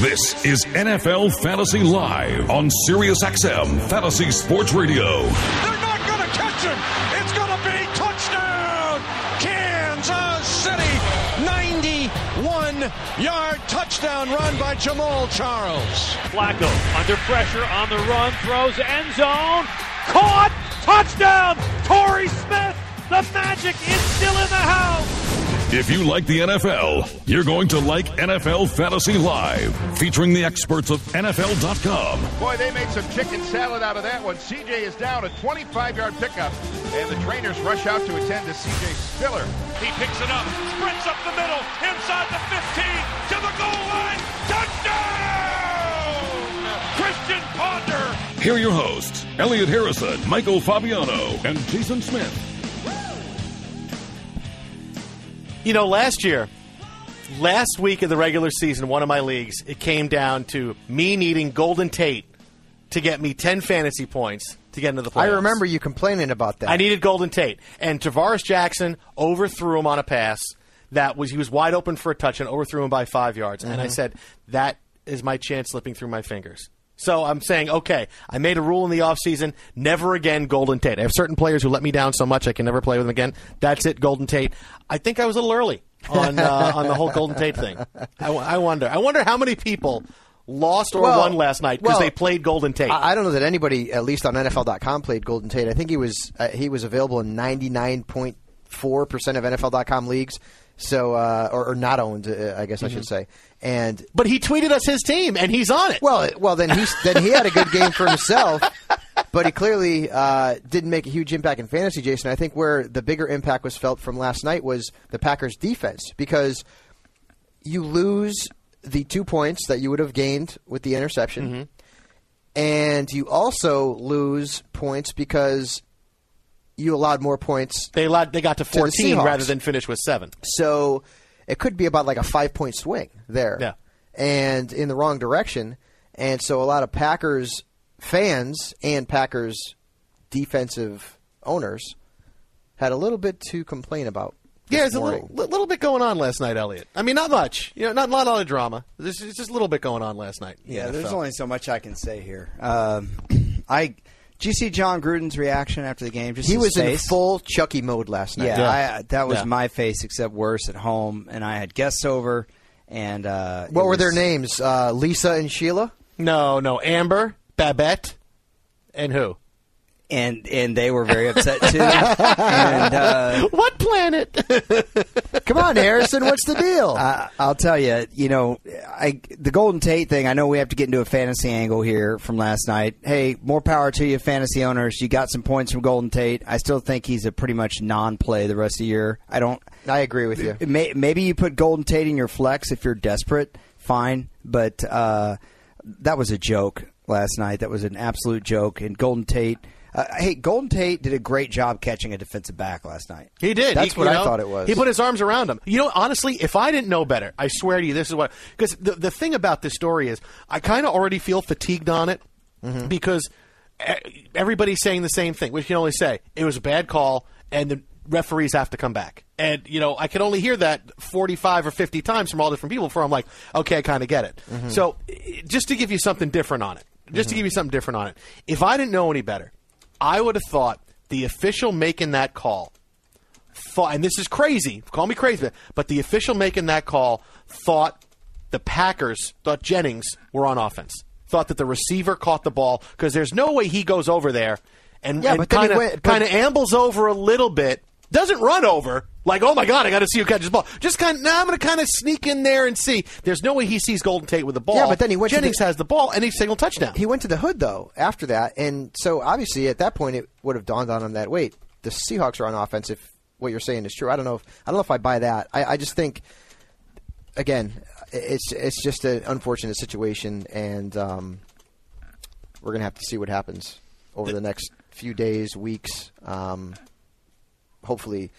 This is NFL Fantasy Live on SiriusXM Fantasy Sports Radio. They're not going to catch him. It's going to be touchdown, Kansas City. 91 yard touchdown run by Jamaal Charles. Flacco under pressure on the run, throws end zone, caught, touchdown, Torrey Smith. The magic is still in the house. If you like the NFL, you're going to like NFL Fantasy Live, featuring the experts of NFL.com. Boy, they made some chicken salad out of that one. CJ is down a 25 yard pickup, and the trainers rush out to attend to CJ Spiller. He picks it up, sprints up the middle, inside the 15, to the goal line. Touchdown! Christian Ponder. Here are your hosts, Elliot Harrison, Michael Fabiano, and Jason Smith. You know, last year, last week of the regular season, one of my leagues, it came down to me needing Golden Tate to get me 10 fantasy points to get into the playoffs. I remember you complaining about that. I needed Golden Tate. And Tarvaris Jackson overthrew him on a pass that was, he was wide open for a touch and overthrew him by five yards. Mm-hmm. And I said, that is my chance slipping through my fingers. So I'm saying, okay, I made a rule in the offseason, never again Golden Tate. I have certain players who let me down so much I can never play with them again. That's it, Golden Tate. I think I was a little early on uh, on the whole Golden Tate thing. I, I wonder. I wonder how many people lost or Well, won last night because well, they played Golden Tate. I, don't know that anybody, at least on NFL.com, played Golden Tate. I think he was uh, he was available in ninety nine point four percent of NFL.com leagues. So, uh, or, or not owned, uh, I guess I should Mhm. say. And but he tweeted us his team, and he's on it. Well, well, then he's then he had a good game for himself, but he clearly uh, didn't make a huge impact in fantasy. Jason, I think where the bigger impact was felt from last night was the Packers' defense because you lose the two points that you would have gained with the interception, and you also lose points because you allowed more points. They allowed they got to 14 Seahawks. rather than finish with seven. So it could be about like a five point swing there. Yeah. And in the wrong direction. And so a lot of Packers fans and Packers defensive owners had a little bit to complain about. Yeah, this there's a little, little bit going on last night, Elliot. I mean, not much. You know, not, not a lot of drama. There's just just a little bit going on last night. in the Yeah, there's only so much I can say here. Um, I did you see Jon Gruden's reaction after the game? Just He his was in full Chucky mode last night. Yeah, I, that was Yeah. my face, except worse at home. And I had guests over, and uh, What it were their names? Uh, Lisa and Sheila? No, no, Amber, Babette, and who? And and they were very upset too. and uh, what planet? Come on, Harrison. What's the deal? I, I'll tell you, you know, I the Golden Tate thing. I know we have to get into a fantasy angle here from last night. Hey, more power to you, fantasy owners. You got some points from Golden Tate. I still think he's a pretty much non-play the rest of the year. I don't. I agree with you. May, maybe you put Golden Tate in your flex if you're desperate. Fine, but uh, that was a joke last night. That was an absolute joke. And Golden Tate. Uh, hey, Golden Tate did a great job catching a defensive back last night. He did. That's He- what I know, thought it was. He put his arms around him. You know, honestly, if I didn't know better, I swear to you, this is what. Because the the thing about this story is, I kind of already feel fatigued on it Mm-hmm. because everybody's saying the same thing. Which you can only say it was a bad call, and the referees have to come back. And you know, I can only hear that forty five or fifty times from all different people before I'm like, okay, I kind of get it. Mm-hmm. So, just to give you something different on it, just to give you something different on it, if I didn't know any better, I would have thought the official making that call thought, and this is crazy, call me crazy, but the official making that call thought the Packers, thought Jennings were on offense, thought that the receiver caught the ball because there's no way he goes over there and, Yeah, and kind went- of but- kind of ambles over a little bit, doesn't run over. Like, oh my God, I got to see who catches the ball. Just kind of, now I'm going to kind of sneak in there and see. There's no way he sees Golden Tate with the ball. Yeah, but then he went to Jennings the- has the ball and he signaled touchdown. He went to the hood though after that, and so obviously at that point it would have dawned on him that wait, the Seahawks are on offense. If what you're saying is true, I don't know. If, I don't know if I buy that. I, I just think again, it's it's just an unfortunate situation, and um, we're gonna have to see what happens over the next few days, weeks. Um, hopefully,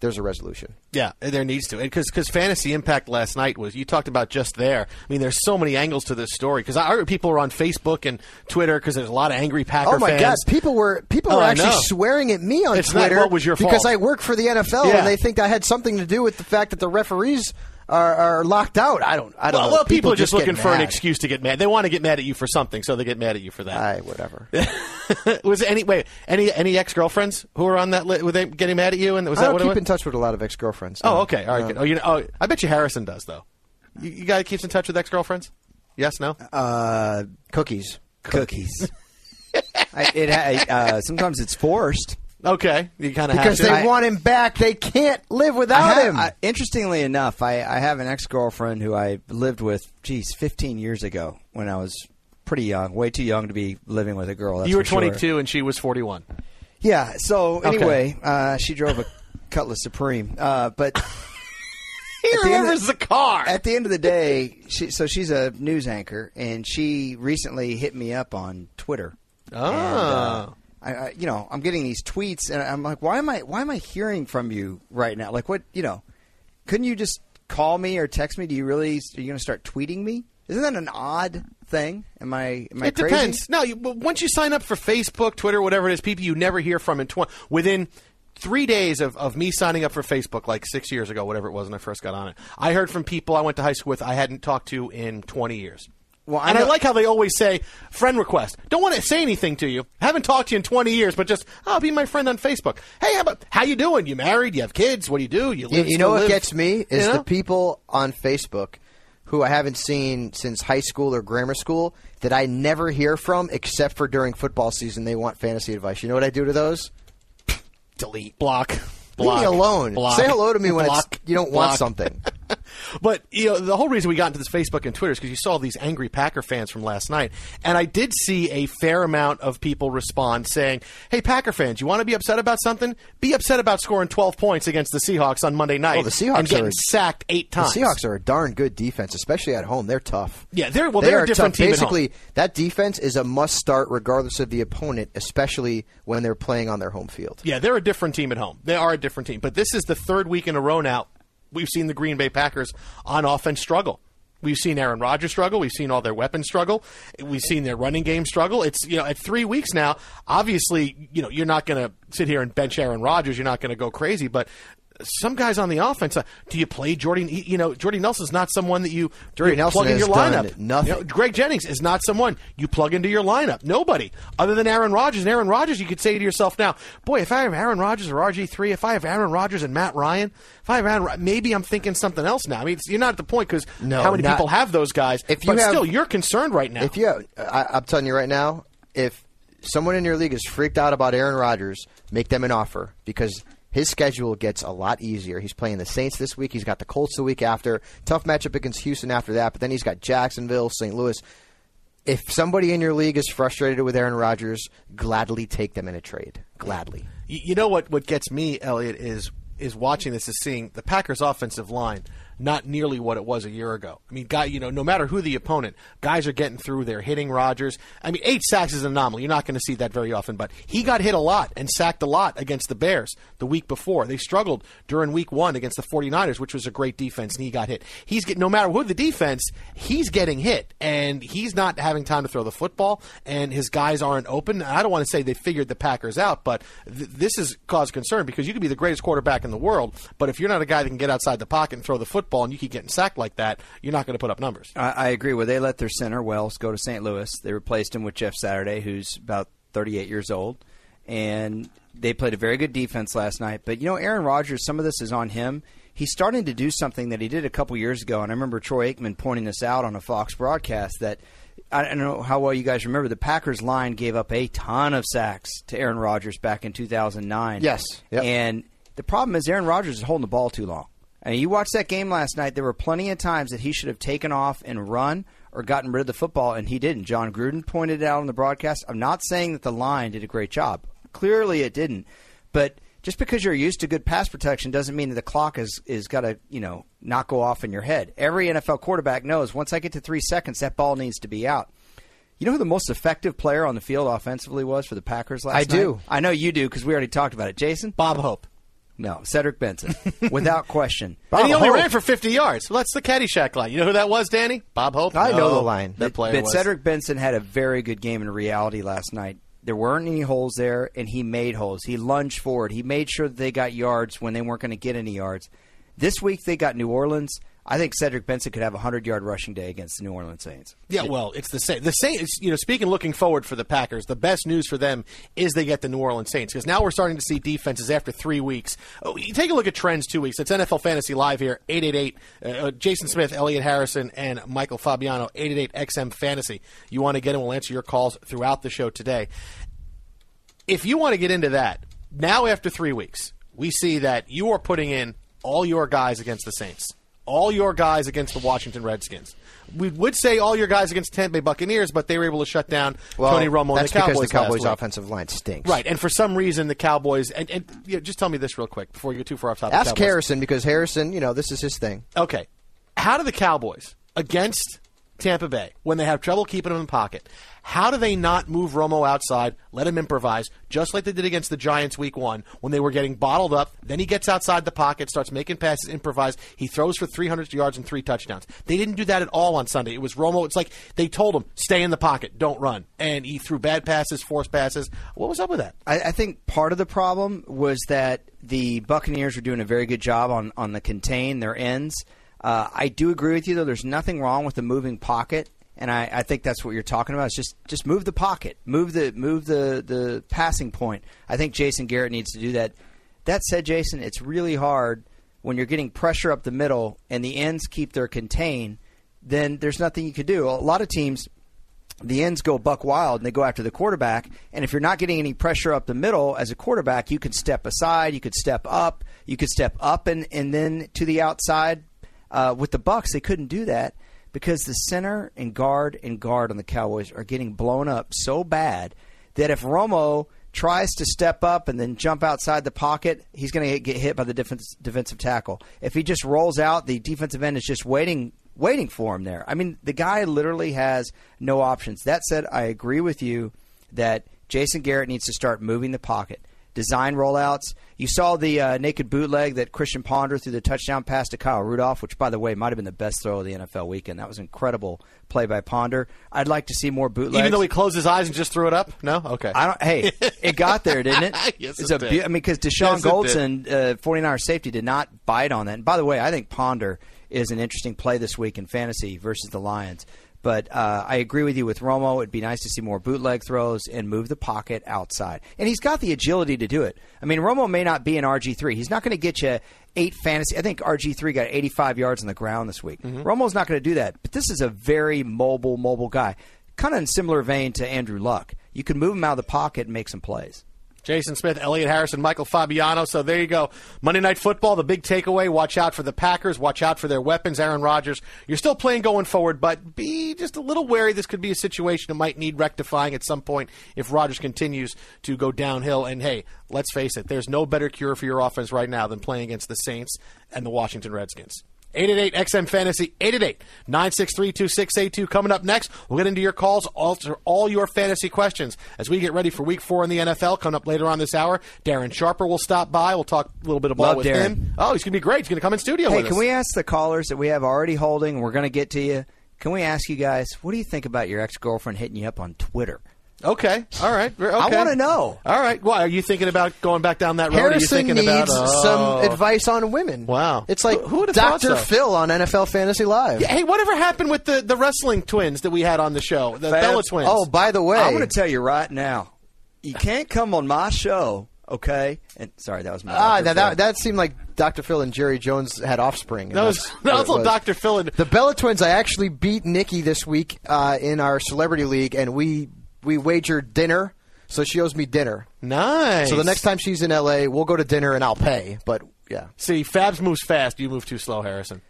there's a resolution. Yeah, there needs to. Because because fantasy impact last night was you talked about just there. I mean, there's so many angles to this story. Because I heard people were on Facebook and Twitter because there's a lot of angry Packer Oh my fans. God! People were people Oh, were actually swearing at me on It's not Twitter what was your fault? because. I work for the NFL Yeah. and they think I had something to do with the fact that the referees are, are locked out. I don't. I don't Well, know. well, people, are just get looking for an excuse to get mad. They want to get mad at you for something, so they get mad at you for that. Aye, whatever. was any wait any any ex girlfriends who were on that? list? were they getting mad at you? And was I that what it keep was? in touch with a lot of ex girlfriends. Oh, okay, all right. good. Oh, you know, oh, I bet you Harrison does though. You, you guy keeps in touch with ex girlfriends? Yes, no. Uh, cookies. cookies. I, it ha- uh, sometimes it's forced. Okay, you kind of Because have they. I- want him back. They can't live I without have- him. I- interestingly enough, I, I have an ex girlfriend who I lived with, geez, 15 years ago when I was pretty young, way too young to be living with a girl. That's you were for sure. 22 and she was 41. Yeah. So Okay. anyway, uh, she drove a Cutlass Supreme, uh, but He At the end remembers of- the car. at the end of the day, she, so she's a news anchor, and she recently hit me up on Twitter. Ah. And, uh, I, I, you know, I'm getting these tweets, and I'm like, why am I, why am I hearing from you right now? Like, what, you know, couldn't you just call me or text me? Do you really? Are you going to start tweeting me? Isn't that an odd thing? Am I, am I it crazy? depends. No, you, but once you sign up for Facebook, Twitter, whatever it is, people you never hear from in tw- within three days of, of me signing up for Facebook, like six years ago, whatever it was, when I first got on it, I heard from people I went to high school with I hadn't talked to in 20 years. Well, I and I like how they always say friend request. Don't want to say anything to you. Haven't talked to you in 20 years, but just oh, be my friend on Facebook. Hey, how about how you doing? You married? You have kids? What do you do? You You, live? you still know what live? gets me is You know? the people on Facebook who I haven't seen since high school or grammar school that I never hear from except for during football season. They want fantasy advice. You know what I do to those? delete, block, block Leave me alone. block, Say hello to me when block, it's, you don't block. want something. But you know, the whole reason we got into this Facebook and Twitter is because you saw these angry Packer fans from last night, and I did see a fair amount of people respond saying, "Hey, Packer fans, you want to be upset about something? Be upset about scoring 12 points against the Seahawks on Monday night Oh, the Seahawks and getting are- sacked eight times. The. Seahawks are a darn good defense, especially at home. They're tough. Yeah, they're- well, They they're a different tough. team at home. Basically, that defense is a must start regardless of the opponent, especially when they're playing on their home field. Yeah, they're a different team at home. They are a different team. But this is the third week in a row now. We've seen the Green Bay Packers on offense struggle. We've seen Aaron Rodgers struggle. We've seen all their weapons struggle. We've seen their running game struggle. It's you know at three weeks now. Obviously, you know you're not going to sit here and bench Aaron Rodgers. You're not going to go crazy. But some guys on the offense, uh, do you play Jordy? You know Jordy Nelson's not someone that you, Jordy you Nelson plug in your lineup. nothing. You know, Greg Jennings is not someone you plug into your lineup. Nobody other than Aaron Rodgers. And Aaron Rodgers, you could say to yourself now, boy, if I have Aaron Rodgers or RG three, if I have Aaron Rodgers and Matt Ryan, if I have Aaron, maybe I'm thinking something else now. I mean, you're not at the point because No, how many not- people have those guys? If you but have- still, you're concerned right now. If you, have, I, I'm telling you right now, if someone in your league is freaked out about Aaron Rodgers, make them an offer because his schedule gets a lot easier. He's playing the Saints this week. He's got the Colts the week after. Tough matchup against Houston after that, but then he's got Jacksonville, St. Louis. If somebody in your league is frustrated with Aaron Rodgers, gladly take them in a trade. Gladly. You know what what gets me elliot is is watching this is seeing the packers offensive line not nearly what it was a year ago. I mean guy you know no matter who the opponent guys are getting through they're hitting rodgers i mean eight sacks is an anomaly. You're not going to see that very often but he got hit a lot and sacked a lot against the bears the week before. They struggled during week one against the 49ers which was a great defense and he got hit. He's get no matter who the defense he's getting hit and he's not having time to throw the football and his guys aren't open. I don't want to say they figured the packers out but th- this has caused concern because you could be the greatest quarterback in the world but if you're not a guy that can get outside the pocket and throw the football and you keep getting sacked like that you're not going to put up numbers I, I agree. Well, they let their center Wells go to St. Louis. They replaced him with Jeff Saturday, who's about 38 years old, and they played a very good defense last night. But you know, Aaron Rodgers, some of this is on him. He's starting to do something that he did a couple years ago, and I remember Troy Aikman pointing this out on a Fox broadcast that. I don't know how well you guys remember. The Packers line gave up a ton of sacks to Aaron Rodgers back in 2009. Yes. Yep. And the problem is Aaron Rodgers is holding the ball too long. And you watched that game last night. There were plenty of times that he should have taken off and run or gotten rid of the football, and he didn't. Jon Gruden pointed it out on the broadcast. I'm not saying that the line did a great job. Clearly, it didn't. But just because you're used to good pass protection doesn't mean that the clock is is got to you know not go off in your head. Every NFL quarterback knows once I get to three seconds, that ball needs to be out. You know who the most effective player on the field offensively was for the Packers last I night? I do. I know you do because we already talked about it. Jason, Bob Hope. No, Cedric Benson, without question. and he only Hope. ran for 50 yards. Well, that's the Caddyshack line. You know who that was, Danny? Bob Hope. I know the line. That player but was. Cedric Benson had a very good game in reality last night. There weren't any holes there, and he made holes. He lunged forward. He made sure that they got yards when they weren't going to get any yards. This week they got New Orleans. I think Cedric Benson could have a hundred yard rushing day against the New Orleans Saints. Yeah, well, it's the same. The Saints, you know, speaking looking forward for the Packers, the best news for them is they get the New Orleans Saints because now we're starting to see defenses after three weeks. Oh, you take a look at trends two weeks. It's NFL Fantasy Live here, 888. Uh, uh, Jason Smith, Elliot Harrison, and Michael Fabiano, 888 XM Fantasy. You want to get in, we'll answer your calls throughout the show today. If you want to get into that, now after three weeks, we see that you are putting in all your guys against the Saints, all your guys against the Washington Redskins. We would say all your guys against Tampa Bay Buccaneers, but they were able to shut down Well, Tony Romo and the Cowboys. because the Cowboys' offensive line stinks. Right, and for some reason the Cowboys and, and you know, just tell me this real quick before you get too far off topic. Ask Harrison because Harrison, you know, this is his thing. Okay. How do the Cowboys against Tampa Bay when they have trouble keeping him in pocket? How do they not move Romo outside, let him improvise, just like they did against the Giants week one when they were getting bottled up? Then he gets outside the pocket, starts making passes, improvise. He throws for 300 yards and three touchdowns. They didn't do that at all on Sunday. It was Romo. It's like they told him, stay in the pocket, don't run. And he threw bad passes, forced passes. What was up with that? I, I think part of the problem was that the Buccaneers were doing a very good job on on the contain their ends. Uh, I do agree with you though. There's nothing wrong with the moving pocket, and I, I think that's what you're talking about. Is just just move the pocket, move the move the the passing point. I think Jason Garrett needs to do that. That said, Jason, it's really hard when you're getting pressure up the middle and the ends keep their contain. Then there's nothing you could do. A lot of teams the ends go buck wild and they go after the quarterback. And if you're not getting any pressure up the middle as a quarterback, you could step aside, you could step up, you could step up and, and then to the outside. Uh, with the Bucks, they couldn't do that because the center and guard and guard on the Cowboys are getting blown up so bad that if Romo tries to step up and then jump outside the pocket, he's going to get hit by the defense, defensive tackle. If he just rolls out, the defensive end is just waiting waiting for him there. I mean, the guy literally has no options. That said, I agree with you that Jason Garrett needs to start moving the pocket. Design rollouts. You saw the uh, naked bootleg that Christian Ponder threw the touchdown pass to Kyle Rudolph, which, by the way, might have been the best throw of the NFL weekend. That was incredible play by Ponder. I'd like to see more bootlegs. Even though he closed his eyes and just threw it up? No? Okay. I don't. Hey, it got there, didn't it? Yes, it's it a did. I mean, because Dashon Yes. Goldson, uh, 49er safety, did not bite on that. And by the way, I think Ponder is an interesting play this week in fantasy versus the Lions. But uh, I agree with you with Romo. It'd be nice to see more bootleg throws and move the pocket outside. And he's got the agility to do it. I mean, Romo may not be an RG3. He's not going to get you eight fantasy. I think RG3 got 85 yards on the ground this week. Mm-hmm. Romo's not going to do that. But this is a very mobile, mobile guy. Kind of in similar vein to Andrew Luck. You can move him out of the pocket and make some plays. Jason Smith, Elliot Harrison, Michael Fabiano. So there you go. Monday Night Football, the big takeaway. Watch out for the Packers. Watch out for their weapons. Aaron Rodgers. You're still playing going forward, but be just a little wary. This could be a situation that might need rectifying at some point if Rodgers continues to go downhill. And hey, let's face it, there's no better cure for your offense right now than playing against the Saints and the Washington Redskins. 888 XM Fantasy, 888 963 2682. Coming up next, we'll get into your calls, answer all your fantasy questions as we get ready for week four in the NFL. Coming up later on this hour, Darren Sharper will stop by. We'll talk a little bit Love with Darren. him. Oh, he's going to be great. He's going to come in studio Hey, can us. we ask the callers that we have already holding? We're going to get to you. Can we ask you guys, what do you think about your ex girlfriend hitting you up on Twitter? Okay. All right. Okay. I wanna know. All right. Why are you thinking about going back down that road? are you Harrison thinking needs about oh. some advice on women. Wow. It's like Who- who would've thought Dr. so? Phil on NFL Fantasy Live. Yeah, hey, whatever happened with the, the wrestling twins that we had on the show, the Bella twins? Oh, by the way, I'm going to tell you right now, you can't come on my show, okay? And sorry, that was my. ah, Dr. that, that, that seemed like Dr. Phil and Jerry Jones had offspring. that was that's that was little Dr. Phil and The Bella Twins. I actually beat Nikki this week uh, in our celebrity league, and we we wagered dinner. So she owes me dinner. nice. So the next time she's in LA, we'll go to dinner and I'll pay. But yeah, See, Fabs moves fast. You move too slow, Harrison.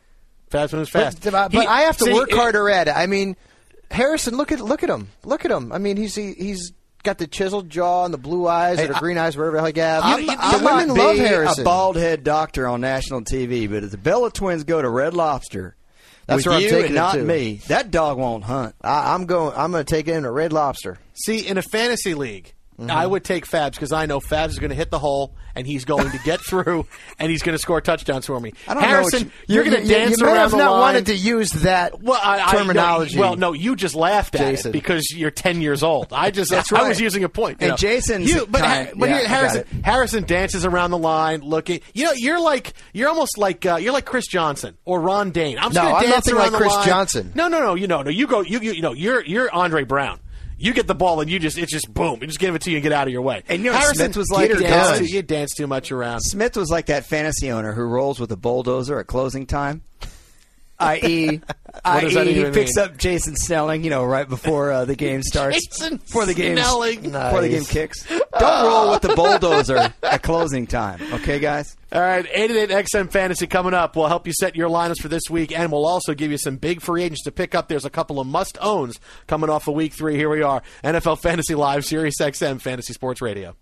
Fabs moves fast. But, but He- I have to see, work it- harder at it. I mean, Harrison, look at look at him. Look at him. I mean, he's he, he's got the chiseled jaw and the blue eyes or the green eyes, whatever the hell you have. I'm, the I'm women not love Harrison. a bald head doctor on national TV, but if the Bella twins go to Red Lobster, That's with where I'm taking and him not to. me, that dog won't hunt. I, I'm going. I'm going to take him to Red Lobster. See, in a fantasy league, Mm-hmm. I would take Fabs because I know Fabs is going to hit the hole and he's going to get through and he's going to score touchdowns for me. I don't Harrison, what you're going to you, dance you around have the not line. wanted to use that well, I, terminology. no, well, no, you just laughed at Jason. it because you're 10 years old. I just, That's I was using a point. you And know. Jason's you, but, kind- Ha- but yeah, here, I got Harrison. Harrison dances around the line, looking. You know, you're like, you're almost like, uh, you're like Chris Johnson or Ron Dayne. I'm just No, gonna I'm dance around like the Chris line. Johnson. No, no, no. You know, no. You go. You, you, you know, you're you're Andre Brown. You get the ball and you just it's just boom. You just give it to you and get out of your way. And you know Harrison Smith was like dance, too, you dance too much around. Smith was like that fantasy owner who rolls with a bulldozer at closing time. I.e., does i.e., he even picks mean? up Jason Snelling, you know, right before uh, the game starts. Jason before the game Snelling. before the game kicks. Don't roll with the bulldozer at closing time, okay, guys? All right, 888 XM Fantasy coming up. We'll help you set your lineups for this week, and we'll also give you some big free agents to pick up. There's a couple of must owns coming off of week three. Here we are NFL Fantasy Live, Sirius XM Fantasy Sports Radio.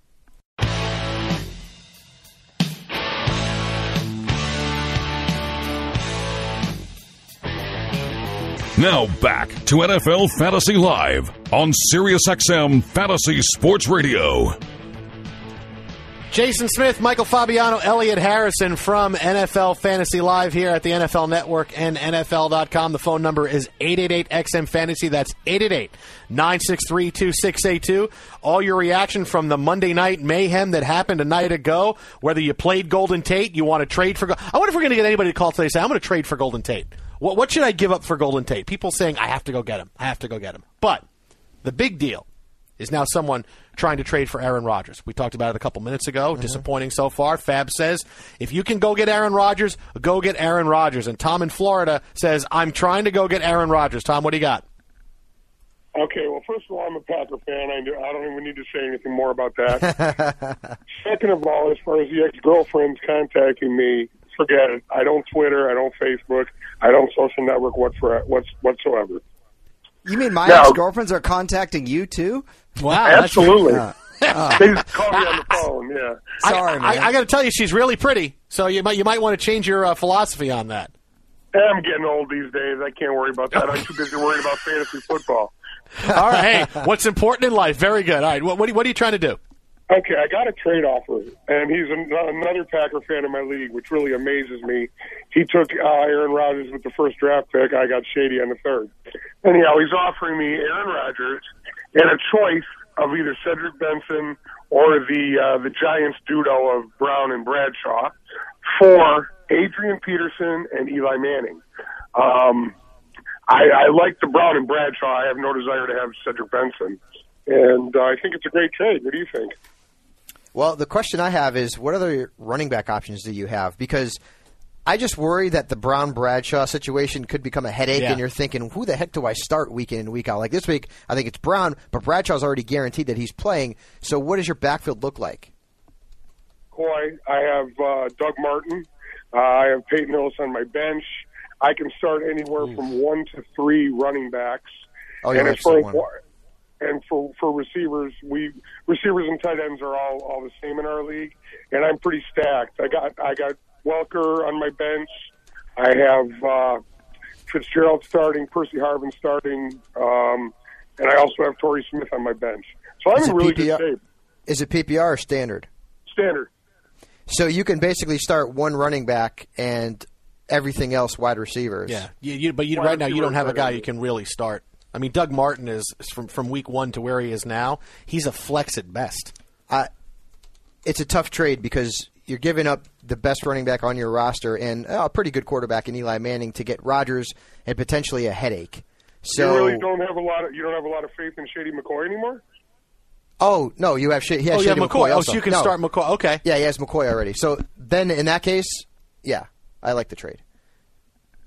Now back to NFL Fantasy Live on SiriusXM Fantasy Sports Radio. Jason Smith, Michael Fabiano, Elliot Harrison from NFL Fantasy Live here at the NFL Network and NFL.com. The phone number is 888-XM Fantasy. That's 888-963-2682. All your reaction from the Monday night mayhem that happened a night ago, whether you played Golden Tate, you want to trade for... I wonder if we're going to get anybody to call today and say, I'm going to trade for Golden Tate. What, what should I give up for Golden Tate? People saying, I have to go get him. I have to go get him. But the big deal is now someone trying to trade for Aaron Rodgers. We talked about it a couple minutes ago. Mm-hmm. Disappointing so far. Fab says, if you can go get Aaron Rodgers, go get Aaron Rodgers. And Tom in Florida says, I'm trying to go get Aaron Rodgers. Tom, what do you got? Okay, well, first of all, I'm a Packer fan. I, I don't even need to say anything more about that. Second of all, as far as the ex-girlfriends contacting me, forget it. I don't Twitter. I don't Facebook. I don't social network whatsoever. whatsoever. You mean my No. ex girlfriends are contacting you too? Wow. Absolutely. Uh, they just call me on the phone, yeah. sorry, I, man. I, I got to tell you, she's really pretty. So you might, you might want to change your uh, philosophy on that. I'm getting old these days. I can't worry about that. I'm too busy worrying about fantasy football. All right. Hey, what's important in life? Very good. All right. What, what, are, you, what are you trying to do? Okay, I got a trade offer, and he's an, another Packer fan in my league, which really amazes me. He took uh, Aaron Rodgers with the first draft pick. I got Shady on the third. Anyhow, he's offering me Aaron Rodgers and a choice of either Cedric Benson or the uh, the Giants duo of Brown and Bradshaw for Adrian Peterson and Eli Manning. Um, I, I like the Brown and Bradshaw. I have no desire to have Cedric Benson, and uh, I think it's a great trade. What do you think? Well, the question I have is, what other running back options do you have? Because I just worry that the Brown Bradshaw situation could become a headache, Yeah. and you're thinking, who the heck do I start week in and week out? Like this week, I think it's Brown, but Bradshaw's already guaranteed that he's playing. So, what does your backfield look like? Coy. I have uh, Doug Martin. Uh, I have Peyton Hillis on my bench. I can start anywhere from one to three running backs. Oh, you and have as far as someone. wa- and for for receivers, we receivers and tight ends are all all the same in our league, and I'm pretty stacked. I got I got Welker on my bench. I have uh, Fitzgerald starting, Percy Harvin starting, um, and I also have Torrey Smith on my bench. So I'm Is in it really PPR? good shape. Is it PPR or standard? Standard. So you can basically start one running back and everything else wide receivers. Yeah, you, you, but you, right now you don't have a guy you can really start. I mean, Doug Martin is is from from week one to where he is now. He's a flex at best. I, it's a tough trade because you're giving up the best running back on your roster and uh, a pretty good quarterback in Eli Manning to get Rodgers and potentially a headache. So, you really don't have a lot of you don't have a lot of faith in Shady McCoy anymore. oh no, you have shit. He has oh, you have Shady McCoy. Oh, so you can No. start McCoy. Okay. Yeah, he has McCoy already. So then, in that case, yeah, I like the trade.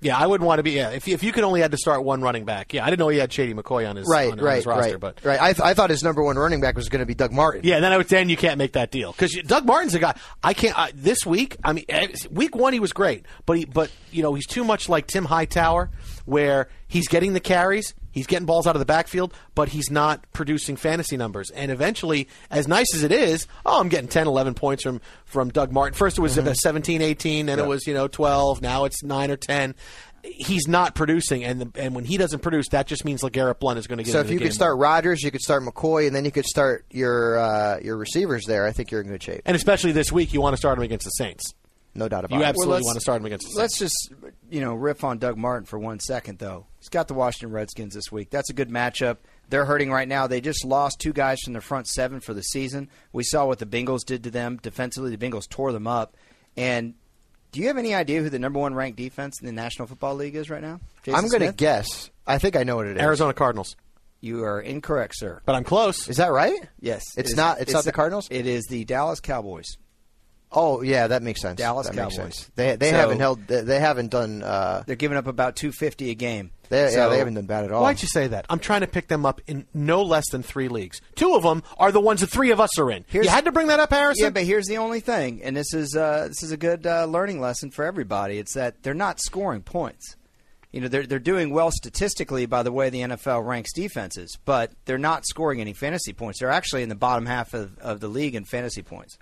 Yeah, I wouldn't want to be. Yeah, if you, if you could only had to start one running back. Yeah, I didn't know he had Shady McCoy on his Right, on, on right, his roster, right, but right. I, th- I thought his number one running back was going to be Doug Martin. Yeah, then I would then you can't make that deal because Doug Martin's a guy I can't. Uh, this week, I mean, eh, week one he was great, but he, but you know he's too much like Tim Hightower, where he's getting the carries, He's getting balls out of the backfield, but he's not producing fantasy numbers. And eventually, as nice as it is, oh, I'm getting 10, 11 points from, from Doug Martin. First it was Mm-hmm. 17, 18, then it was, you know, 12. Now it's 9 or 10. He's not producing, and the, and when he doesn't produce, that just means LeGarrette Blount is going to get So into if you the could start Rodgers, you could start McCoy, and then you could start your uh, your receivers there. I think you're in good shape. And especially this week, you want to start him against the Saints. No doubt about You it. absolutely let's- want to start him against the Saints. Let's just you know riff on Doug Martin for one second, though. He's got the Washington Redskins this week. That's a good matchup. They're hurting right now. They just lost two guys from their front seven for the season. We saw what the Bengals did to them defensively. The Bengals tore them up. And do you have any idea who the number one ranked defense in the National Football League is right now? Jason I'm going to guess. I think I know what it is. Arizona Cardinals. You are incorrect, sir. But I'm close. Is that right? Yes, It's It is- not- it's not the Cardinals? It is the Dallas Cowboys. Oh yeah, that makes sense. Dallas that Cowboys. sense. They they So- haven't held. They, they haven't done. Uh, They're giving up about two fifty a game. They, yeah, they haven't done bad at all. Why'd you say that? I'm trying to pick them up in no less than three leagues. Two of them are the ones that three of us are in. Here's- you had to bring that up, Harrison? Yeah, but here's the only thing, and this is uh, this is a good uh, learning lesson for everybody. It's that they're not scoring points. You know, they're they're doing well statistically by the way the NFL ranks defenses, but they're not scoring any fantasy points. They're actually in the bottom half of, of the league in fantasy points.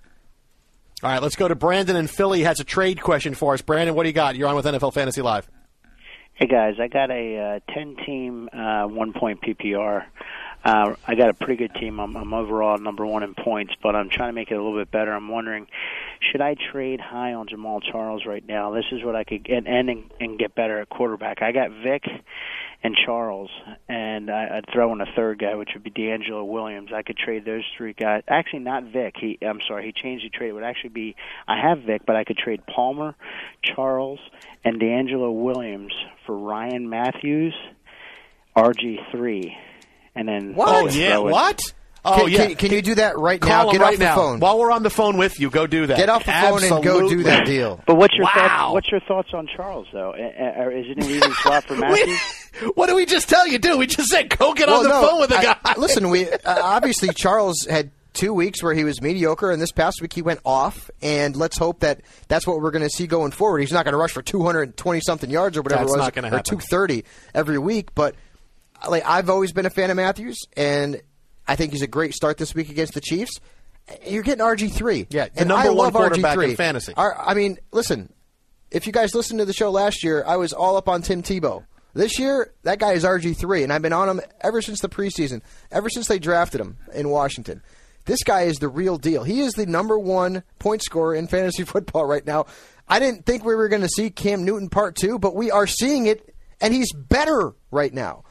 All right, let's go to Brandon in Philly. Has a trade question for us. Brandon, what do you got? You're on with NFL Fantasy Live. Hey guys, I got a uh, ten-team uh, one-point PPR. Uh, I got a pretty good team. I'm, I'm overall number one in points, but I'm trying to make it a little bit better. I'm wondering, should I trade high on Jamaal Charles right now? This is what I could get and and, get better at quarterback. I got Vick and Charles, and I, I'd throw in a third guy, which would be DeAngelo Williams. I could trade those three guys. Actually, not Vick. He, I'm sorry, he changed the trade. It would actually be I have Vick, but I could trade Palmer, Charles, and DeAngelo Williams for Ryan Mathews, RG three, and then Oh, yeah. What? Oh, can, yeah. can, can you do that right Call now? Get right off the now. phone. While we're on the phone with you, go do that. Get off the phone and go do that deal. But what's your Wow. thoughts? What's your thoughts on Charles though? Is it an easy swap for Mathews? what did we just tell you, dude? We just said go get on the no, phone with the guy. I- listen, we uh, obviously Charles had two weeks where he was mediocre, and this past week he went off. And let's hope that that's what we're going to see going forward. He's not going to rush for 220 something yards or whatever That's it was, not or 230 every week. But like I've always been a fan of Mathews, and I think he's a great start this week against the Chiefs. You're getting RG three, Yeah, the and number I one love quarterback RG3. in fantasy. Our- I mean, listen, if you guys listened to the show last year, I was all up on Tim Tebow. This year, that guy is RG3, and I've been on him ever since the preseason, ever since they drafted him in Washington. This guy is the real deal. He is the number one point scorer in fantasy football right now. I didn't think we were going to see Cam Newton part two, but we are seeing it, and he's better right now.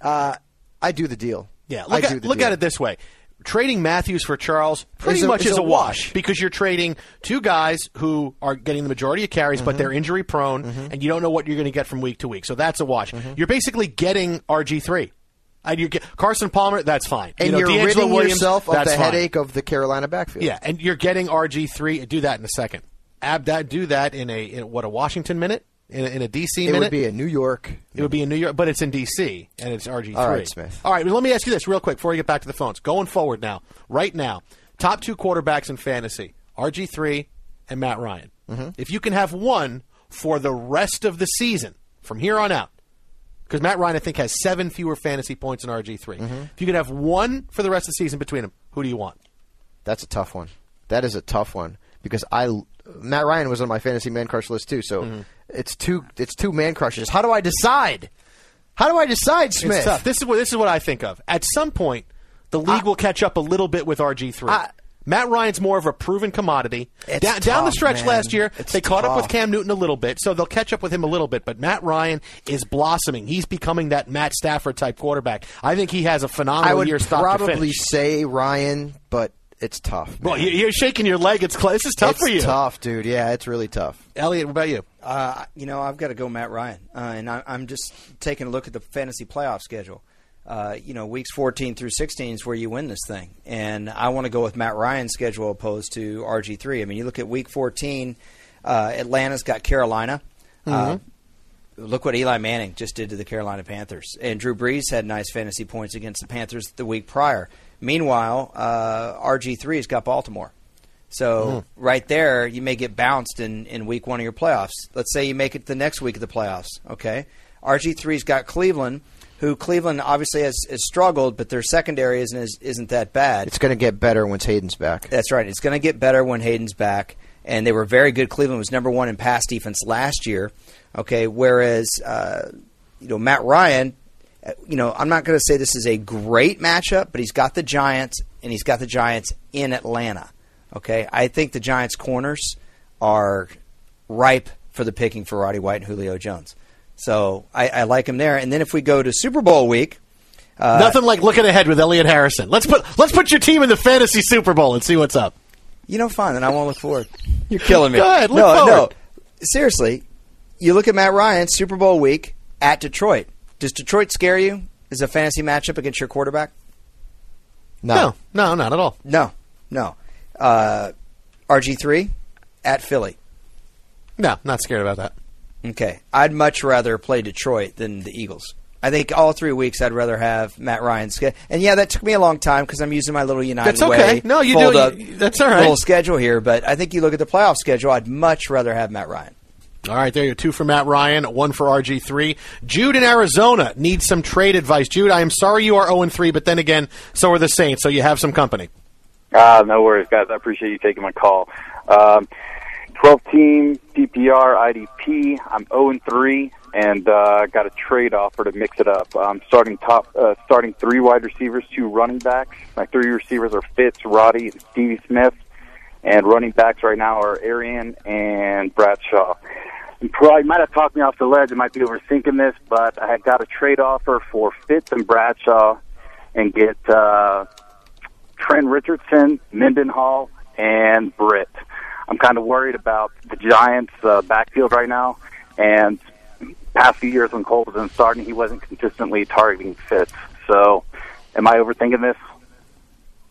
Uh, I do the deal. Yeah, look, at, look deal. at it this way. Trading Mathews for Charles pretty a- much is a a wash, wash. because you're trading two guys who are getting the majority of carries, Mm-hmm. but they're injury prone, and you don't know what you're going to get from week to week. So that's a wash. Mm-hmm. You're basically getting RG three. And you get Carson Palmer, that's fine. And you know, you're DeAngelo ridding Williams, yourself of the fine. headache of the Carolina backfield. Yeah, and you're getting RG three. Do that in a second. Ab that do that in a in what a Washington minute in a, in a DC it minute. would be in New York. It would be in New York, but it's in D.C. and it's RG3. All right, Smith. All right, let me ask you this real quick before we get back to the phones. Going forward now, right now, top two quarterbacks in fantasy, RG3 and Matt Ryan. Mm-hmm. If you can have one for the rest of the season from here on out, because Matt Ryan, I think, has seven fewer fantasy points than RG3. Mm-hmm. If you could have one for the rest of the season between them, who do you want? That's a tough one. That is a tough one because I Matt Ryan was on my fantasy man crush list too. So Mm-hmm. It's two it's two man crushes. How do I decide? How do I decide, Smith? It's tough. This is what this is what I think of. At some point, the league will catch up a little bit with RG three. Matt Ryan's more of a proven commodity. It's down, down the stretch man. last year, It's they caught up with. Cam Newton a little bit, so they'll catch up with him a little bit. But Matt Ryan is blossoming. He's becoming that Matt Stafford type quarterback. I think he has a phenomenal year. I would year start to probably say Ryan, but it's tough. Well, man. you- you're shaking your leg. It's cl- this is tough it's for you, tough, dude. Yeah, it's really tough. Elliot. What about you? Uh, you know, I've got to go Matt Ryan, uh, and I, I'm just taking a look at the fantasy playoff schedule. Uh, you know, weeks 14 through 16 is where you win this thing, and I want to go with Matt Ryan's schedule opposed to RG3. I mean, you look at week 14, uh, Atlanta's got Carolina. Uh, look what Eli Manning just did to the Carolina Panthers, and Drew Brees had nice fantasy points against the Panthers the week prior. Meanwhile, uh, RG3's got Baltimore. So right there, you may get bounced in, in week one of your playoffs. Let's say you make it the next week of the playoffs. Okay, RG three's got Cleveland, who Cleveland obviously has, has struggled, but their secondary isn't as, isn't that bad. It's going to get better once Haden's back. That's right. It's going to get better when Haden's back, and they were very good. Cleveland was number one in pass defense last year. Okay, whereas uh, you know Matt Ryan, you know I'm not going to say this is a great matchup, but he's got the Giants, and he's got the Giants in Atlanta. Okay, I think the Giants' corners are ripe for the picking for Roddy White and Julio Jones. So I, I like him there. And then if we go to Super Bowl week, uh, Nothing like looking ahead with Elliot Harrison. Let's put let's put your team in the fantasy Super Bowl and see what's up. You know, fine. Then I won't look forward. You're killing me. Go ahead, look no, forward. no. Seriously, you look at Matt Ryan, Super Bowl week at Detroit. Does Detroit scare you as a fantasy matchup against your quarterback? No, no, not at all. No, no. Uh, RG three at Philly. No, not scared about that. Okay, I'd much rather play Detroit than the Eagles. I think all three weeks I'd rather have Matt Ryan. And yeah, that took me a long time because I'm using my little United That's okay. Way No, you do- up that's all right. little schedule here. But I think you look at the playoff schedule, I'd much rather have Matt Ryan. All right, there you go. Two for Matt Ryan, one for RG3. Jude in Arizona needs some trade advice. Jude, I am sorry you are 0 3, but then again, so are the Saints, so you have some company. Ah, no worries, guys. I appreciate you taking my call. Um, 12 team PPR IDP. I'm 0 and 3, and uh, got a trade offer to mix it up. I'm starting top, uh, starting three wide receivers, two running backs. My three receivers are Fitz, Roddy, and Stevie Smith, and running backs right now are Arian and Bradshaw. You probably might have talked me off the ledge. I might be overthinking this, but I had got a trade offer for Fitz and Bradshaw, and get. Uh, Trent Richardson, Mendenhall, and Britt. I'm kind of worried about the Giants' uh, backfield right now. And past few years when Cole was in starting, he wasn't consistently targeting Fitz. So, am I overthinking this?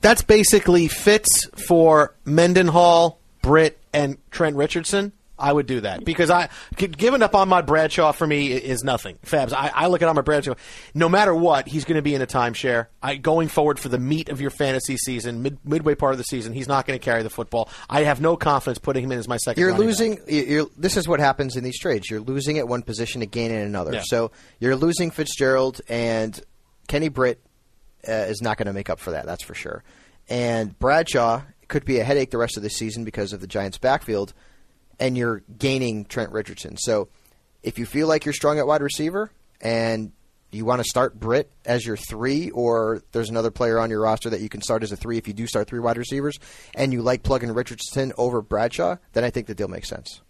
That's basically Fitz for Mendenhall, Britt, and Trent Richardson. I would do that because I giving up on my Bradshaw for me is nothing. Fabs, I, I look at on my Bradshaw. No matter what, he's going to be in a timeshare. I going forward for the meat of your fantasy season, mid, midway part of the season, he's not going to carry the football. I have no confidence putting him in as my 2nd You're losing. You're, this is what happens in these trades. You're losing at one position to gain in another. Yeah. So you're losing Fitzgerald, and Kenny Britt uh, is not going to make up for that. That's for sure. And Bradshaw could be a headache the rest of the season because of the Giants' backfield, and you're gaining Trent Richardson. So if you feel like you're strong at wide receiver and you want to start Britt as your three, or there's another player on your roster that you can start as a three if you do start three wide receivers, and you like plugging Richardson over Bradshaw, then I think the deal makes sense.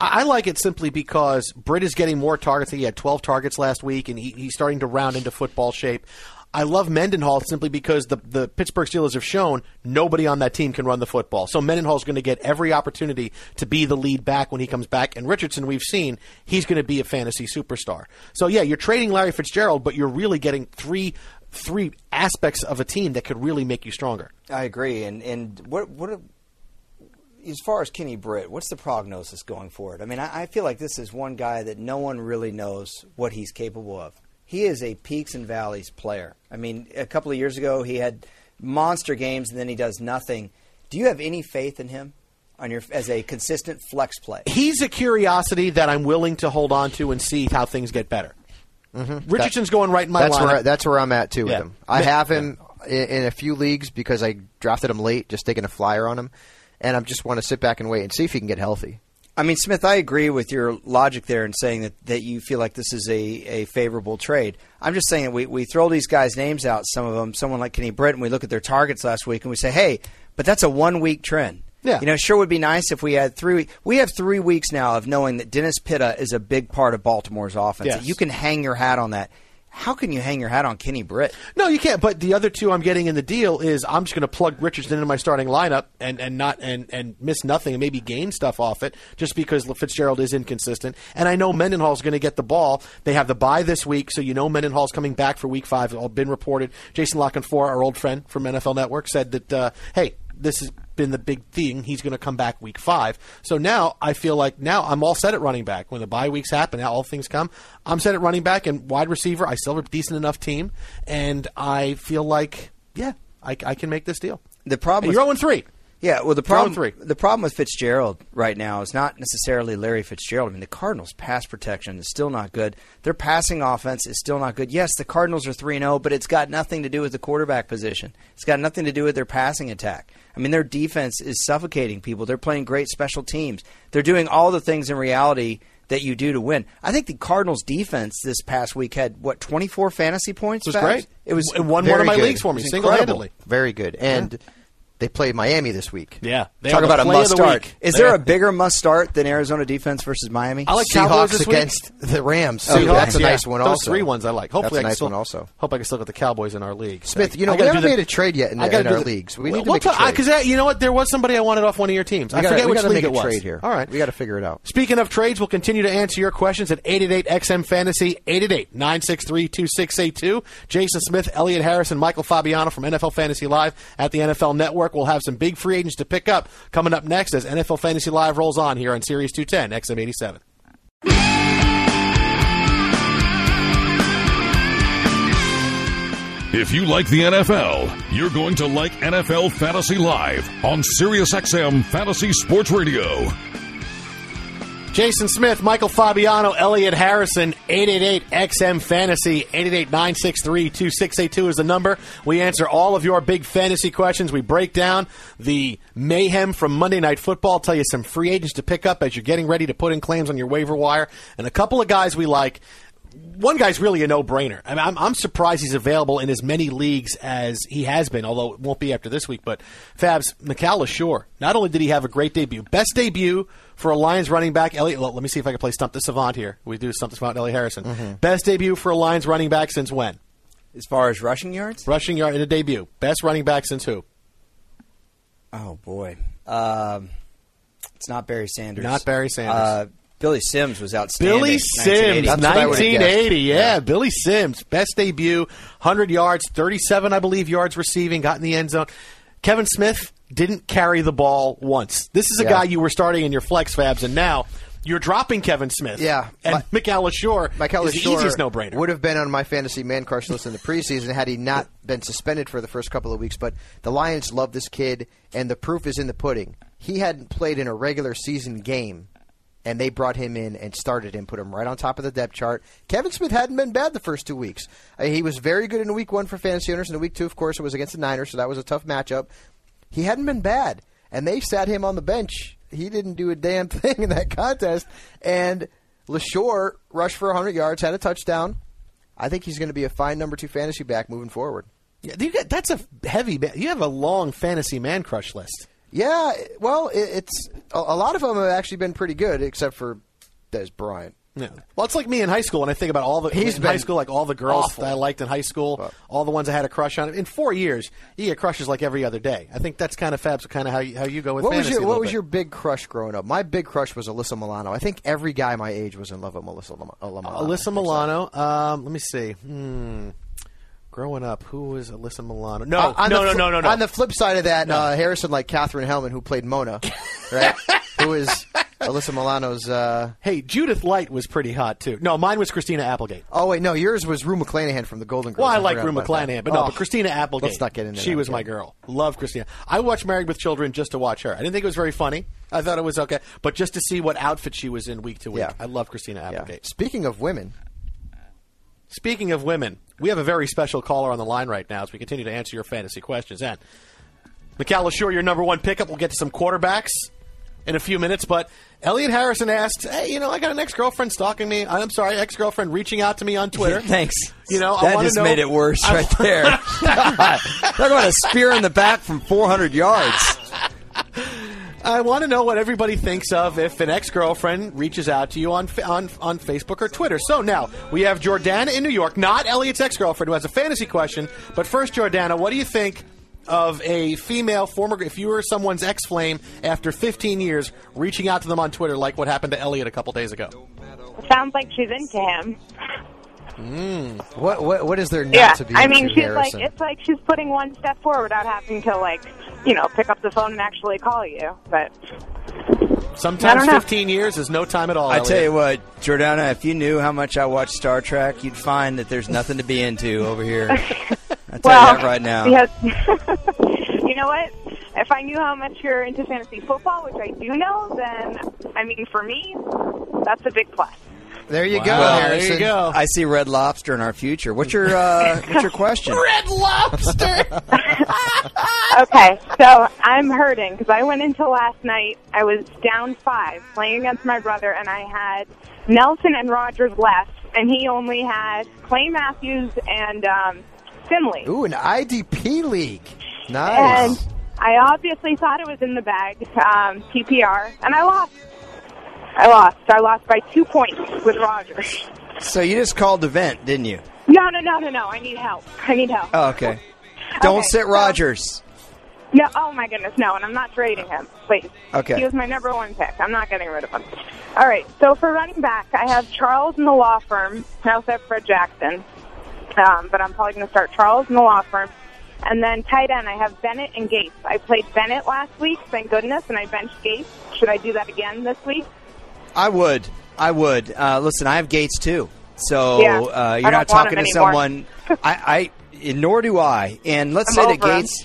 I like it simply because Britt is getting more targets. He had 12 targets last week, and he, he's starting to round into football shape. I love Mendenhall simply because the, the Pittsburgh Steelers have shown nobody on that team can run the football. So Mendenhall's going to get every opportunity to be the lead back when he comes back. And Richardson, we've seen, he's going to be a fantasy superstar. So yeah, you're trading Larry Fitzgerald, but you're really getting three three aspects of a team that could really make you stronger. I agree. And and what what as far as Kenny Britt, what's the prognosis going forward? I mean, I, I feel like this is one guy that no one really knows what he's capable of. He is a peaks and valleys player. I mean, a couple of years ago he had monster games and then he does nothing. Do you have any faith in him on your as a consistent flex play? He's a curiosity that I'm willing to hold on to and see how things get better. Mm-hmm. Richardson's going right in my that's lineup. where that's where I'm at too with him. I have him in, in a few leagues because I drafted him late, just taking a flyer on him, and I just want to sit back and wait and see if he can get healthy. I mean, Smith, I agree with your logic there in saying that, that you feel like this is a, a favorable trade. I'm just saying that we, we throw these guys' names out, some of them, someone like Kenny Britt, and we look at their targets last week and we say, hey, but that's a one week trend. Yeah. You know, sure would be nice if we had three. We have three weeks now of knowing that Dennis Pitta is a big part of Baltimore's offense. Yes. You can hang your hat on that. How can you hang your hat on Kenny Britt? No, you can't. But the other two I'm getting in the deal is I'm just going to plug Richardson into my starting lineup and, and not and, and miss nothing and maybe gain stuff off it just because Fitzgerald is inconsistent. And I know Mendenhall's going to get the ball. They have the bye this week, so you know Mendenhall's coming back for Week Five. It's all been reported. Jason La Canfora, our old friend from NFL Network, said that uh, hey, this has been the big thing. He's going to come back week five. So now I feel like now I'm all set at running back. When the bye weeks happen, now all things come. I'm set at running back and wide receiver. I still have a decent enough team, and I feel like yeah, I, I can make this deal. The problem And you're 0 3. Yeah, well, the problem three. the problem with Fitzgerald right now is not necessarily Larry Fitzgerald. I mean, the Cardinals' pass protection is still not good. Their passing offense is still not good. Yes, the Cardinals are three zero, oh, but it's got nothing to do with the quarterback position. It's got nothing to do with their passing attack. I mean, their defense is suffocating people. They're playing great special teams. They're doing all the things in reality that you do to win. I think the Cardinals' defense this past week had what twenty four fantasy points. It was great. It was It won one of my good. leagues for me single-handedly. Very good. And they play Miami this week. Yeah, they Talk about a must start. week. Is They there a bigger must start than Arizona defense versus Miami? I like Cowboys Seahawks this week. against the Rams. Okay. too. That's a Yeah, nice one. Those also. three ones I like. Hopefully, That's a I can nice still, one also. Hope I can still get the Cowboys in our league. Smith, you know, we gotta haven't the- made a trade yet in, I the, in our the- leagues. We Well, need to we'll make a talk- trade. Because you know what, there was somebody I wanted off one of your teams. I gotta- forget we which gotta league make it was. trade here. All right, we got to figure it out. Speaking of trades, we'll continue to answer your questions at 888-XM Fantasy, 888-963-2682. Jason Smith, Elliot Harrison, Michael Fabiano from NFL Fantasy Live at the NFL Network. We'll have some big free agents to pick up coming up next as NFL Fantasy Live rolls on here on Sirius 210, XM87. If you like the NFL, you're going to like NFL Fantasy Live on SiriusXM Fantasy Sports Radio. Jason Smith, Michael Fabiano, Elliot Harrison, 888-XM Fantasy, 888-963-2682 is the number. We answer all of your big fantasy questions. We break down the mayhem from Monday Night Football, tell you some free agents to pick up as you're getting ready to put in claims on your waiver wire, and a couple of guys we like. One guy's really a no-brainer. I mean, I'm, I'm surprised he's available in as many leagues as he has been, although it won't be after this week. But Fabs, Mikel Leshoure, not only did he have a great debut, best debut for a Lions running back. Elliot, let me see if I can play Stump the Savant here. We do Stump the Savant, Elliot Harrison. Mm-hmm. Best debut for a Lions running back since when? As far as rushing yards? Rushing yard in a debut. Best running back since who? Oh boy, um, it's not Barry Sanders. Not Barry Sanders. Uh, Billy Sims was outstanding. Billy Sims, That's what I would've 1980. Yeah, Yeah. Billy Sims, best debut, 100 yards, 37, I believe, yards receiving, got in the end zone. Kevin Smith didn't carry the ball once. This is a Yeah. guy you were starting in your flex fabs, and now you're dropping Kevin Smith. Yeah. and My- Shore Michael is the easiest no-brainer. Would have been on my fantasy man crush list in the preseason had he not been suspended for the first couple of weeks. But the Lions love this kid, and the proof is in the pudding. He hadn't played in a regular season game, and they brought him in and started him, put him right on top of the depth chart. Kevin Smith hadn't been bad the first two weeks. Uh, he was very good in week one for fantasy owners, and in week two, of course, it was against the Niners, so that was a tough matchup. He hadn't been bad, and they sat him on the bench. He didn't do a damn thing in that contest, and Leshoure rushed for 100 yards, had a touchdown. I think he's going to be a fine number two fantasy back moving forward. Yeah, you got- that's a heavy. You have a long fantasy man crush list. Yeah, well, it, it's a, a lot of them have actually been pretty good, except for Dez Bryant. Yeah. Well, it's like me in high school, when I think about all the He's in high school, like all the girls awful. that I liked in high school, all the ones I had a crush on. In four years, you get crushes like every other day. I think that's kind of Fabs, kind of how you, how you go with What was your What was bit. your big crush growing up? My big crush was Alyssa Milano. I think every guy my age was in love with Melissa uh, Milano. Alyssa Milano? Um, let me see. Hmm. Growing up, who was Alyssa Milano? No, Uh, no, no, fl- no, no, no. On the flip side of that, uh, Harrison like Katherine Helmond, who played Mona, right? who is Alyssa Milano's. Uh, hey, Judith Light was pretty hot too. No, mine was Christina Applegate. oh wait, no, yours was Rue McClanahan from the Golden Girls. Well, I like Rue McClanahan, but no, Oh, but Christina Applegate. Let's not get into She that was my girl. Love Christina. I watched Married with Children just to watch her. I didn't think it was very funny. I thought it was okay, but just to see what outfit she was in week to week. Yeah. I love Christina Yeah. Applegate. Speaking of women, Speaking of women, we have a very special caller on the line right now as we continue to answer your fantasy questions. And Mikel Leshoure, your number one pickup. We'll get to some quarterbacks in a few minutes. But Elliot Harrison asked, "Hey, you know, I got an ex-girlfriend stalking me. I'm sorry, ex-girlfriend reaching out to me on Twitter. Thanks. You know, I that wanna just know- made it worse I- right there. Talk about a spear in the back from 400 yards. I want to know what everybody thinks of if an ex-girlfriend reaches out to you on on on Facebook or Twitter. So now we have Jordana in New York, not Elliot's ex-girlfriend, who has a fantasy question. But first, Jordana, what do you think of a female former? If you were someone's ex-flame after 15 years, reaching out to them on Twitter, like what happened to Elliot a couple days ago. Sounds like she's into him. Hmm. what what what is there not yeah, to be? I mean, into, she's Harrison? like it's like she's putting one step forward without having to like, you know, pick up the phone and actually call you. But Sometimes 15 years is no time at all. I Elliot. tell you what, Jordana, if you knew how much I watch Star Trek, you'd find that there's nothing to be into over here. I tell well, you that right now. Because, you know what? if I knew how much you're into fantasy football, which I do know, then I mean, for me, that's a big plus. There you go, Well, Harrison. I see Red Lobster in our future. What's your uh, what's your question? Red Lobster. Okay, so I'm hurting because I went into last night. I was down five playing against my brother, and I had Nelson and Rodgers left, and he only had Clay Matthews and um, Finley. Ooh, an IDP league. Nice. And I obviously thought it was in the bag, um, PPR, and I lost. I lost. I lost by two points with Rodgers. So you just called the vent, didn't you? No, no, no, no, no. I need help. I need help. Oh, okay. Don't Okay, sit so- Rodgers. No, oh my goodness, no, and I'm not trading him, please. Okay. He was my number one pick. I'm not getting rid of him. All right, so for running back, I have Charles in the law firm. I also have Fred Jackson, um, but I'm probably going to start Charles in the law firm. And then tight end, I have Bennett and Gates. I played Bennett last week, thank goodness, and I benched Gates. Should I do that again this week? I would. I would. Uh, listen, I have Gates too. So Yeah. uh, you're don't talking to anymore. someone. I, I nor do I. And let's I'm say that over him. Gates.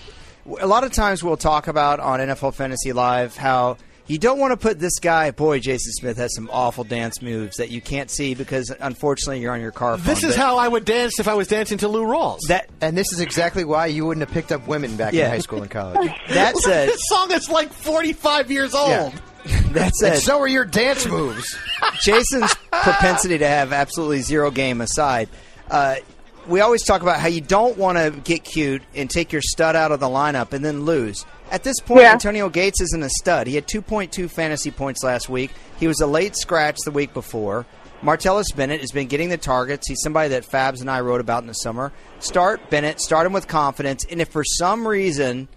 A lot of times we'll talk about on NFL Fantasy Live how you don't want to put this guy. Boy, Jason Smith has some awful dance moves that you can't see because unfortunately you're on your car. This is how I would dance if I was dancing to Lou Rawls. That and this is exactly why you wouldn't have picked up women back Yeah. in high school and college. That said, this song is like 45 years old. Yeah. That said, and so are your dance moves. Jason's propensity to have absolutely zero game aside, uh, we always talk about how you don't want to get cute and take your stud out of the lineup and then lose. At this point, Yeah. Antonio Gates isn't a stud. He had 2.2 fantasy points last week. He was a late scratch the week before. Martellus Bennett has been getting the targets. He's somebody that Fabs and I wrote about in the summer. Start Bennett, start him with confidence, and if for some reason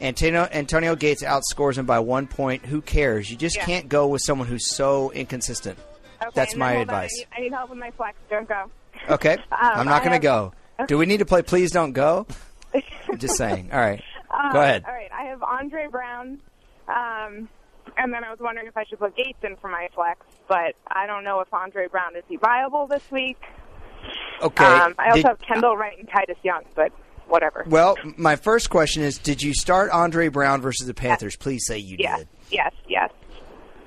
Antonio, Antonio Gates outscores him by one point, who cares? You just Yeah. can't go with someone who's so inconsistent. Okay, That's my advice. I need, I need help with my flex. Don't go. Okay, Um, I'm not going to go. Do we need to play Please Don't Go? Just saying. All right. Um, Go ahead. All right, I have Andre Brown, um, and then I was wondering if I should put Gates in for my flex, but I don't know if Andre Brown is he viable this week. Okay. Um, I also Did- have Kendall Wright and Titus Young, but whatever. well, my first question is Did you start Andre Brown versus the Panthers? Please say you yes, did. yes, yes.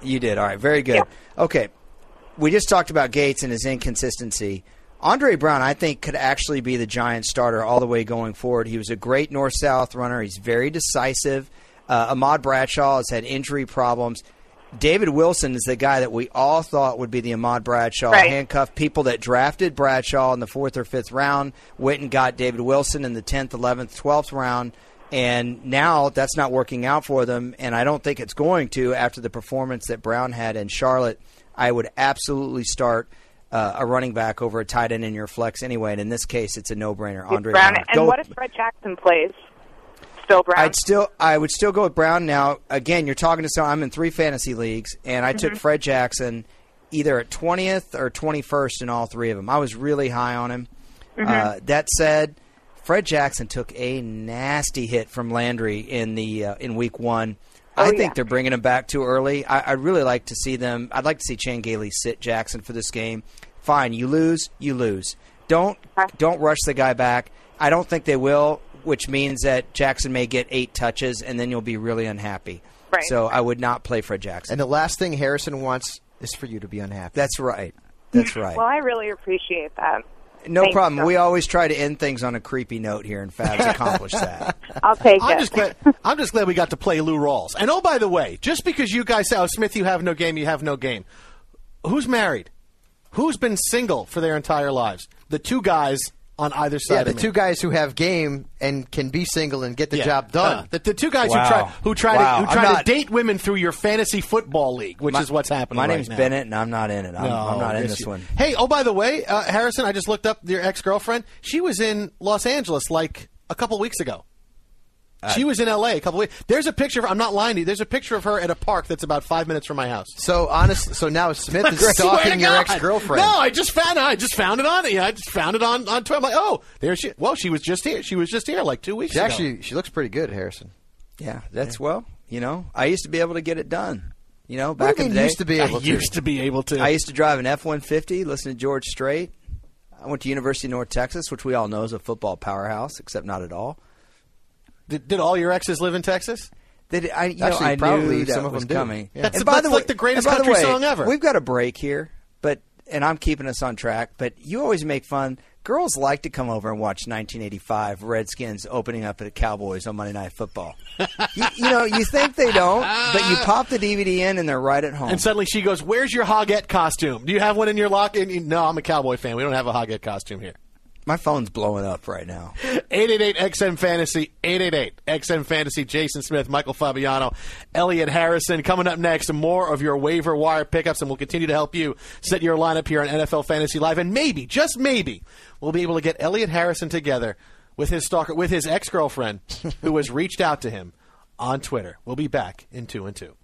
You did. All right. Very good. Okay. We just talked about Gates and his inconsistency. Andre Brown, I think, could actually be the Giants starter all the way going forward. He was a great north south runner. He's very decisive. Uh, Ahmad Bradshaw has had injury problems. David Wilson is the guy that we all thought would be the Ahmad Bradshaw Right. handcuff. People that drafted Bradshaw in the fourth or fifth round went and got David Wilson in the 10th, 11th, 12th round. And now that's not working out for them. And I don't think it's going to after the performance that Brown had in Charlotte. I would absolutely start uh, a running back over a tight end in your flex anyway. And in this case, it's a no brainer. Andre Brown. Brown. And Go- what if Fred Jackson plays? Brown. I'd still, I would still go with Brown. Now, again, you're talking to someone. I'm in three fantasy leagues, and I took Mhm. Fred Jackson either at 20th or 21st in all three of them. I was really high on him. Mhm. Uh, that said, Fred Jackson took a nasty hit from Landry in the uh, in Week One. I Oh, think yeah. they're bringing him back too early. I, I'd really like to see them. I'd like to see Chan Gailey sit Jackson for this game. Fine, you lose, you lose. Don't don't rush the guy back. I don't think they will, which means that Jackson may get eight touches, and then you'll be really unhappy. Right. So I would not play Fred Jackson. And the last thing Harrison wants is for you to be unhappy. That's right. That's right. Well, I really appreciate that. no Thanks, problem. John. We always try to end things on a creepy note here, and Fabs accomplished that. I'll take I'm it. just glad. I'm just glad we got to play Lou Rawls. And oh, by the way, just because you guys say, "Oh, Smith, you have no game, you have no game," who's married? Who's been single for their entire lives? The two guys on either side. Yeah, the of me. two guys who have game and can be single and get the Yeah. job done. Uh, the, the two guys Wow. who try who try Wow. to who I'm try not- to date women through your fantasy football league, which My- is what's happening. My right name's now. Bennett, and I'm not in it. I'm, No, I'm not in this you- one. Hey, oh by the way, uh, Harrison, I just looked up your ex girlfriend. She was in Los Angeles like a couple weeks ago. Uh, she was in L.A. a couple weeks. There's a picture. of I'm not lying to you. There's a picture of her at a park that's about five minutes from my house. So honest, so now Smith is stalking your ex girlfriend. No, I just found I just found it on. Yeah, I just found it on on Twitter. I'm like, oh, there she. Well, she was just here. She was just here like two weeks She ago. actually she looks pretty good, Harrison. Yeah, that's well. You know, I used to be able to get it done. You know, What do back you in the day, used to be able I to? used to be able to. I used to drive an F one fifty, listen to George Strait. I went to University of North Texas, which we all know is a football powerhouse, except not at all. Did, did all your exes live in Texas? That I, you Actually, know, I probably knew that some of was coming. Yeah. That's- and by that's the like way, the greatest and by country way, song ever. We've got a break here, but and I'm keeping us on track. But you always make fun. Girls like to come over and watch 1985 Redskins opening up at the Cowboys on Monday Night Football. you, you know, you think they don't, but you pop the DVD in and they're right at home. And suddenly she goes, "Where's your Hogette costume? Do you have one in your locker?" No, I'm a Cowboy fan. We don't have a Hogette costume here. My phone's blowing up right now. 888 XM Fantasy, 888 XM Fantasy, Jason Smith, Michael Fabiano, Elliot Harrison. Coming up next, more of your waiver wire pickups, and we'll continue to help you set your lineup here on NFL Fantasy Live. And maybe, just maybe, we'll be able to get Elliot Harrison together with his stalker, with his ex girlfriend, who has reached out to him on Twitter. We'll be back in two and two.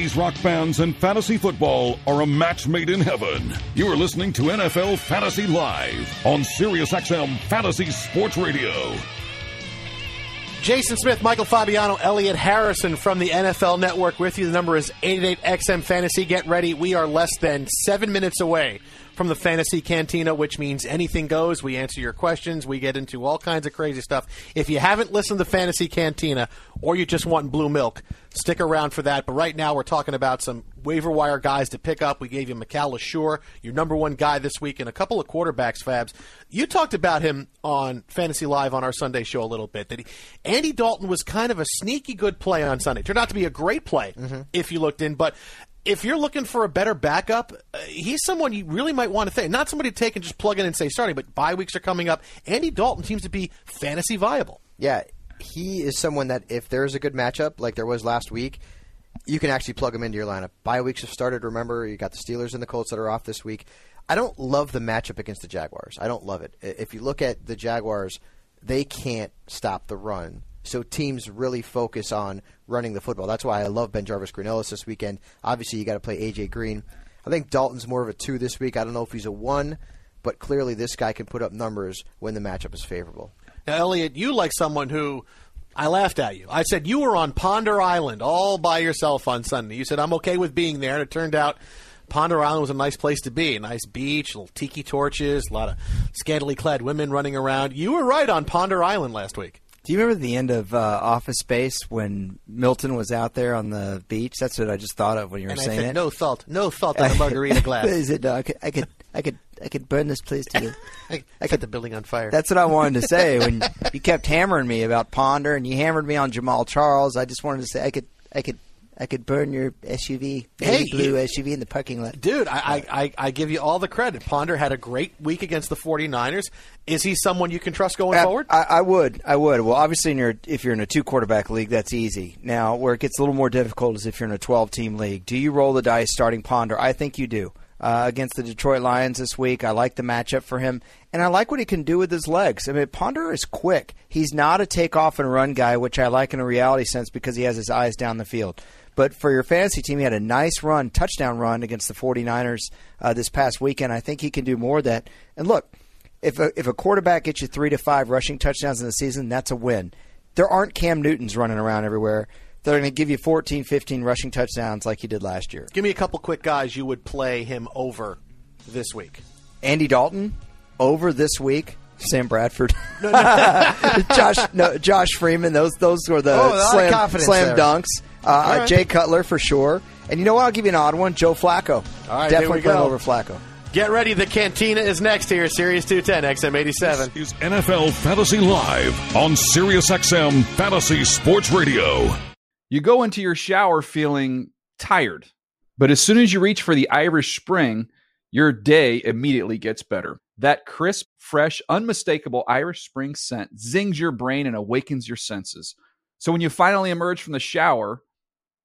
'80s rock bands and fantasy football are a match made in heaven. You are listening to NFL Fantasy Live on SiriusXM Fantasy Sports Radio. Jason Smith, Michael Fabiano, Elliot Harrison from the NFL Network with you. The number is 88XM Fantasy. Get ready. We are less than seven minutes away from the Fantasy Cantina, which means anything goes. We answer your questions. We get into all kinds of crazy stuff. If you haven't listened to Fantasy Cantina or you just want blue milk, stick around for that. But right now, we're talking about some waiver wire guys to pick up. We gave you Mikel your number one guy this week, and a couple of quarterbacks, Fabs. You talked about him on Fantasy Live on our Sunday show a little bit. That he, Andy Dalton was kind of a sneaky good play on Sunday. Turned out to be a great play mm-hmm. if you looked in, but. If you're looking for a better backup, uh, he's someone you really might want to think. Not somebody to take and just plug in and say starting, but bye weeks are coming up. Andy Dalton seems to be fantasy viable. Yeah, he is someone that if there's a good matchup like there was last week, you can actually plug him into your lineup. Bye weeks have started. Remember, you got the Steelers and the Colts that are off this week. I don't love the matchup against the Jaguars. I don't love it. If you look at the Jaguars, they can't stop the run. So teams really focus on running the football. That's why I love BenJarvus Green-Ellis this weekend. Obviously, you got to play AJ Green. I think Dalton's more of a two this week. I don't know if he's a one, but clearly this guy can put up numbers when the matchup is favorable. Now, Elliot, you like someone who I laughed at you. I said you were on Ponder Island all by yourself on Sunday. You said I'm okay with being there, and it turned out Ponder Island was a nice place to be. A nice beach, little tiki torches, a lot of scantily clad women running around. You were right on Ponder Island last week. Do you remember the end of uh, Office Space when Milton was out there on the beach? That's what I just thought of when you were And saying said, it. no thought, no thought on a margarita glass. Is it? Uh, I could, I could, I could, I could burn this place to you. I, I set the building on fire. That's what I wanted to say when you kept hammering me about Ponder and you hammered me on Jamaal Charles. I just wanted to say I could, I could, I could burn your SUV, Hey, blue you- SUV in the parking lot. Dude, I, I, I, I give you all the credit. Ponder had a great week against the 49ers. Is he someone you can trust going Uh, forward? I, I would. I would. Well, obviously, in your, if you're in a two quarterback league, that's easy. Now, where it gets a little more difficult is if you're in a 12 team league. Do you roll the dice starting Ponder? I think you do. Uh, against the Detroit Lions this week, I like the matchup for him, and I like what he can do with his legs. I mean, Ponder is quick. He's not a take off and run guy, which I like in a reality sense because he has his eyes down the field. But for your fantasy team, he had a nice run, touchdown run against the 49ers uh, this past weekend. I think he can do more of that. And look, if a, if a quarterback gets you three to five rushing touchdowns in the season, that's a win. There aren't Cam Newtons running around everywhere. They're going to give you 14, 15 rushing touchdowns like he did last year. Give me a couple quick guys you would play him over this week. Andy Dalton over this week. Sam Bradford, Josh, no, Josh Freeman. Those those were the Oh, slam, slam dunks. Uh, All right. Jay Cutler for sure. And you know what? I'll give you an odd one. Joe Flacco. All right, Definitely here we go. over Flacco. Get ready. The Cantina is next here. Sirius 210, XM87. Is NFL Fantasy Live on SiriusXM Fantasy Sports Radio. You go into your shower feeling tired, but as soon as you reach for the Irish Spring, your day immediately gets better. That crisp, fresh, unmistakable Irish Spring scent zings your brain and awakens your senses. So when you finally emerge from the shower,